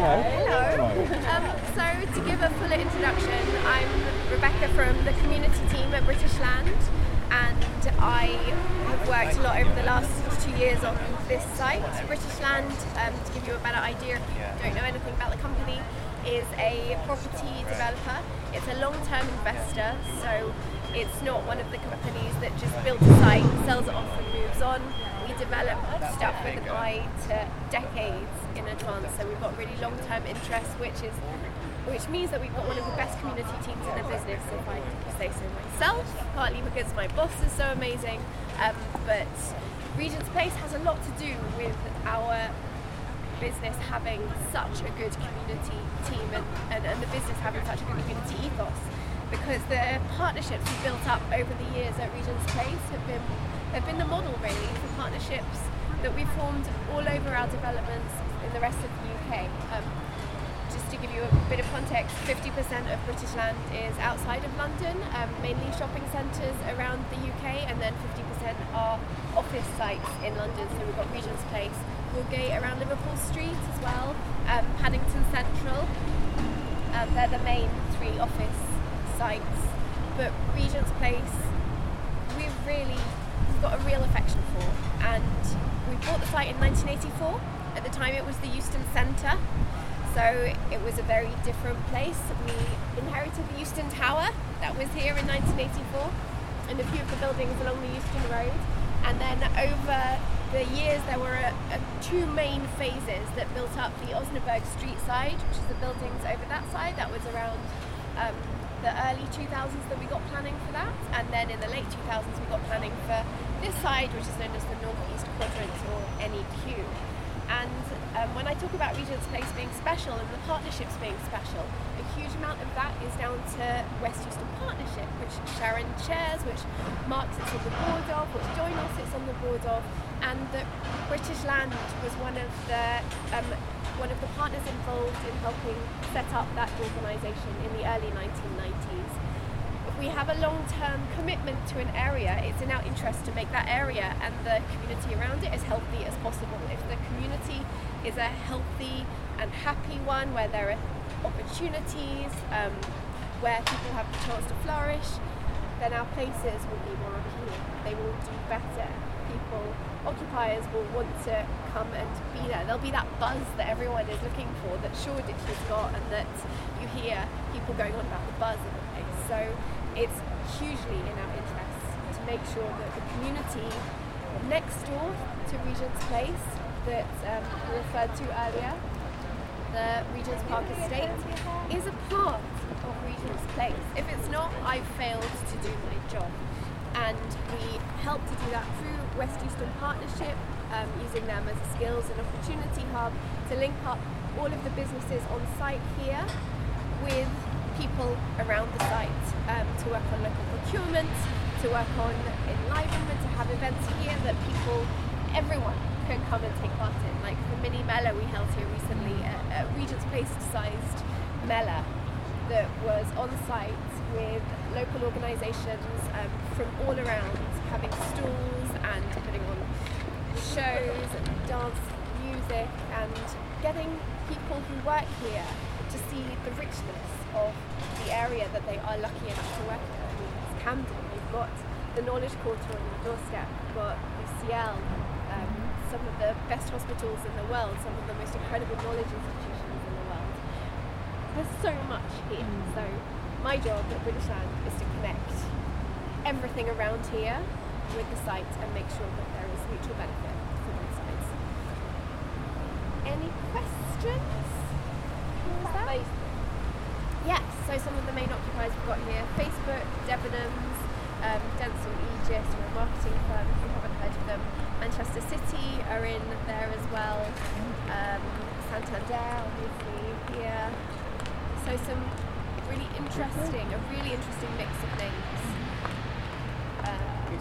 Hello. Um, so, to give a fuller introduction, I'm Rebecca from the community team at British Land, and I have worked a lot over the last two years on this site. British Land, um, to give you a better idea if you don't know anything about the company, is a property developer. It's a long term investor, so it's not one of the companies that just builds a site, sells it off, and moves on. Develop stuff with an eye to decades in advance, so we've got really long term interest, which is which means that we've got one of the best community teams in the business, if I say so myself, partly because my boss is so amazing, um, but Regent's Place has a lot to do with our business having such a good community team and, and, and the business having such a good community ethos because the partnerships we've built up over the years at Regent's Place have been have been the model really for partnerships that we've formed all over our developments in the rest of the UK. Um, just to give you a bit of context, 50% of British land is outside of London, um, mainly shopping centres around the UK, and then 50% are office sites in London. So we've got Regent's Place, Broadgate around Liverpool Street as well, um, Paddington Central. Um, they're the main three office sites. But Regent's Place, we've really we've got a real affection for, and we bought the site in 1984. At the time, it was the Euston Centre, so it was a very different place. We inherited the Euston Tower that was here in 1984, and a few of the buildings along the Euston Road. And then over the years, there were a, a two main phases that built up the Osnaburgh Street side, which is the buildings over that side. That was around um, the early 2000s that we got planning for that, and then in the late 2000s we got planning for this side, which is known as the Northeast Quadrant or NEQ. And um, when I talk about Regent's Place being special and the partnerships being special, a huge amount of that is down to West Euston Partnership, which Sharon chairs, which Mark sits on the board of, which Joynal sits on the board of, and that British Land was one of the um, one of the partners involved in helping set up that organisation in the early 1990s If we have a long-term commitment to an area, it's in our interest to make that area and the community around it as healthy as possible. If the community is a healthy and happy one where there are opportunities, um, where people have the chance to flourish, then our places will be more appealing. They will do better. People, occupiers will want to come and be there. There'll be that buzz that everyone is looking for that Shoreditch has got and that you hear people going on about the buzz of the place. So it's hugely in our interest to make sure that the community next door to Regent's Place that um, we referred to earlier, the Regent's Park Estate, is a part of Regent's Place. If it's not, I've failed to do my job. And we help to do that through West Euston Partnership, um, using them as a skills and opportunity hub to link up all of the businesses on site here with people around the site um, to work on local procurement, to work on enlivenment, to have events here that people, everyone can come and take part in. Like the mini Mela we held here recently, a, a Regent's Place sized Mela that was on site with local organisations um, from all around having stalls and putting on shows and dance music and getting people who work here to see the richness of the area that they are lucky enough to work in. I mean, it's Camden, you've got the Knowledge Quarter on your doorstep, you've got UCL, um, some of the best hospitals in the world, some of the most incredible knowledge institutions in the world. There's so much here. Mm. So my job at British Land is to connect everything around here with the site and make sure that there is mutual benefit for both sides. Any questions? Yes, so some of the main occupiers we've got here Facebook, Debenhams, um, Dentsu Aegis, we're a marketing firm if you haven't heard of them. Manchester City are in there as well. Um, Santander, obviously, here. So some really interesting, a really interesting mix of names. Uh,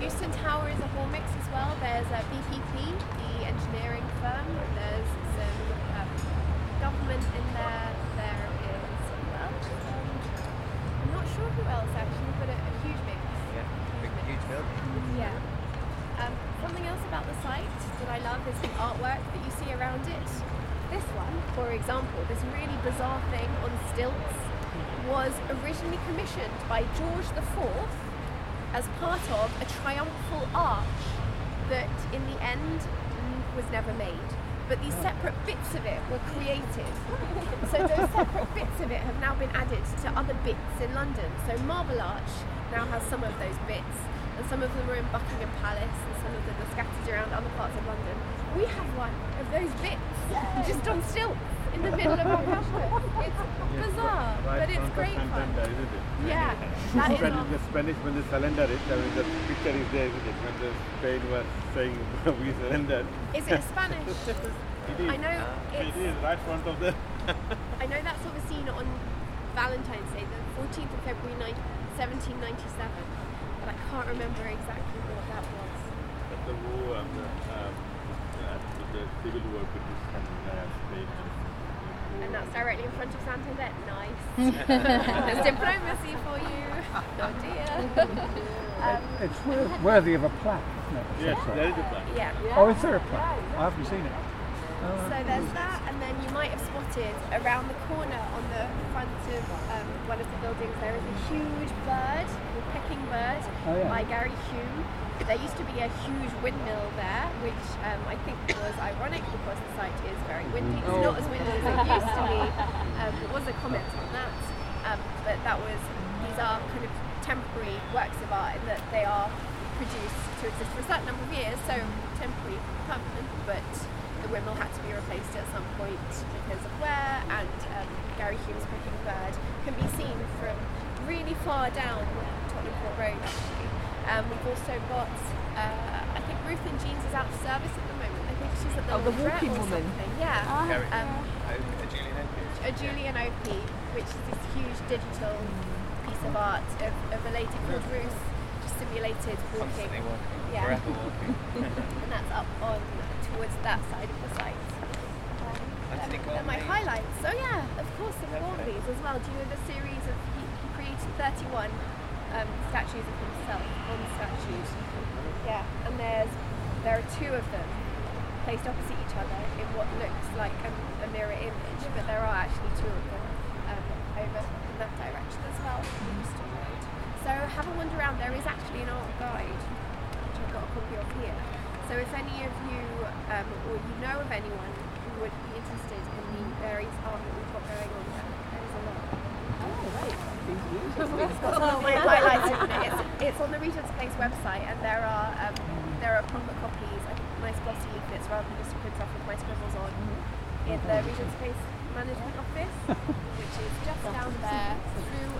Euston Tower. Is a whole mix as well. There's a BPP, the engineering firm. There's some um, government in there. There is well, um, I'm not sure who else actually, but a, a huge mix. For example, this really bizarre thing on stilts was originally commissioned by George IV as part of a triumphal arch that in the end was never made. But these separate bits of it were created. So those separate bits of it have now been added to other bits in London. So Marble Arch now has some of those bits, and some of them are in Buckingham Palace, and some of them are scattered around other parts of London. We have one of those bits just on stilts in the middle of our campus. It's bizarre, Right but it's of great fun. Santander, isn't it? Yeah, that is When our- the Spanish, when they surrendered it, I mean, the picture is there, isn't it? When the Spain was saying, we surrendered. Is it Spanish? It is. I know It it's. is right front of the. I know that's what was seen on Valentine's Day, the 14th of February, nine- 1797, but I can't remember exactly what that was. But the war and the, um, the civil war between Canada and Spain. And that's directly in front of Santander. Nice. There's diplomacy for you. Oh dear. Um, It's wor- worthy of a plaque, isn't it? Yes, That's there is a plan. yeah. Oh, is there a plaque? I haven't seen it. Oh, So there's that, and then you might have spotted around the corner on the front of um, one of the buildings there is a huge bird, called Pecking Bird, Oh, yeah. by Gary Hume. There used to be a huge windmill there, which um, I think was ironic because the site is very windy. It's not as windy as it used to be. Um, there was a comment on that, um, but that was these are kind of temporary works of art in that they are produced to exist for a certain number of years, so temporary, permanent, but the windmill had to be replaced at some point because of wear, and um, Gary Hume's Picking Bird can be seen from really far down Tottenham Court Road actually. Um, we've also got, uh, I think Ruth and Jeans is out of service at the moment. I think she's at the Oh, the walking or woman. something. Yeah. Gary. Um, Oh, a Julian Opie. a Julian Opie, which is this huge digital piece of art of, of a lady called Ruth, just simulated walking. Walking. Yeah. Walking. and that's up on towards that side of the site. Um, Antony they're- they're my Gormley. highlights. So yeah, of course the Gormleys as well. Do you know the series of he, he created 31 um, statues of himself on statues. Yeah, and there's there are two of them placed opposite each other in what looks like a, a mirror image, but there are actually two of them um, over in that direction as well. So have a wander around. There is actually an art guide, which I've got a copy of here. So if any of you um, or you know of anyone who would be interested in the various art that we've got going on there, there's a lot. That's one of my highlights. isn't it? It's, it's on the Regent's Place website, and there are um, there are proper copies, like nice glossy leaflets, rather than just print off with my scribbles on, in the Regent's Place Management Office, which is just down there through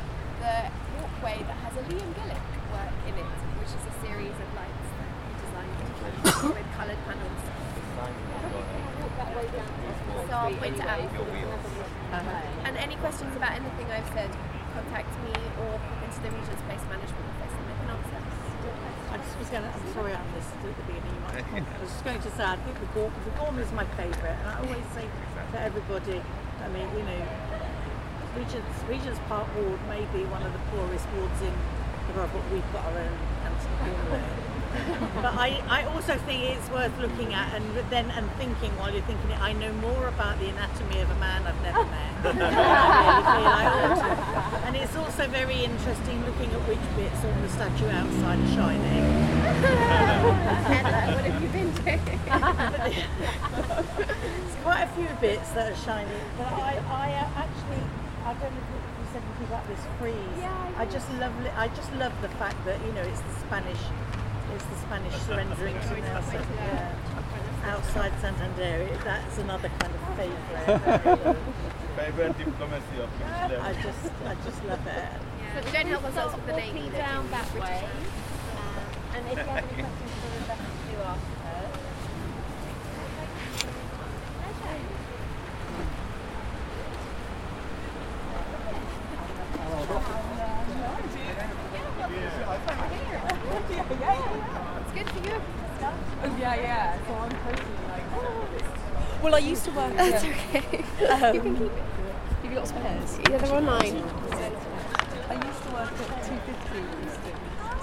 the walkway that has a Liam Gillick work in it, which is a series of lights that he designed with coloured panels. So I'll point it out. Your wheels. And any questions about anything I've said, contact me or pop into the Regent's Place Management Office and I can answer. I just was going to, I'm sorry I missed it at the beginning. You I was just going to say, I think the Gorm, the Gorm is my favourite. And I always say to everybody, I mean, you know, Regent's, Regent's Park Ward may be one of the poorest wards in the borough, but we've got our own Antony Gormley. But I, I also think it's worth looking at and then and thinking while you're thinking it. I know more about the anatomy of a man I've never met. really feel I ought to. And it's also very interesting looking at which bits on the statue outside are shining. What have you been doing? There's quite a few bits that are shiny, but I, I actually, I don't know if you said anything about this frieze. Yeah, I I just love, li- I just love the fact that you know it's the Spanish, it's the Spanish surrendering to Nelson. Yeah. Outside Santander, that's another kind of favourite. Favorite diplomacy of I just, I just love it. So we don't help ourselves with the name walking down do we? that way. Um, and if you have any questions for Rebecca to ask her, It's good for you. Yeah, yeah. So I'm personally like, Well, I used to work. That's yeah. okay. Um, you can keep it. Have you got spares? Yeah, they're online. I used to work at 250 Euston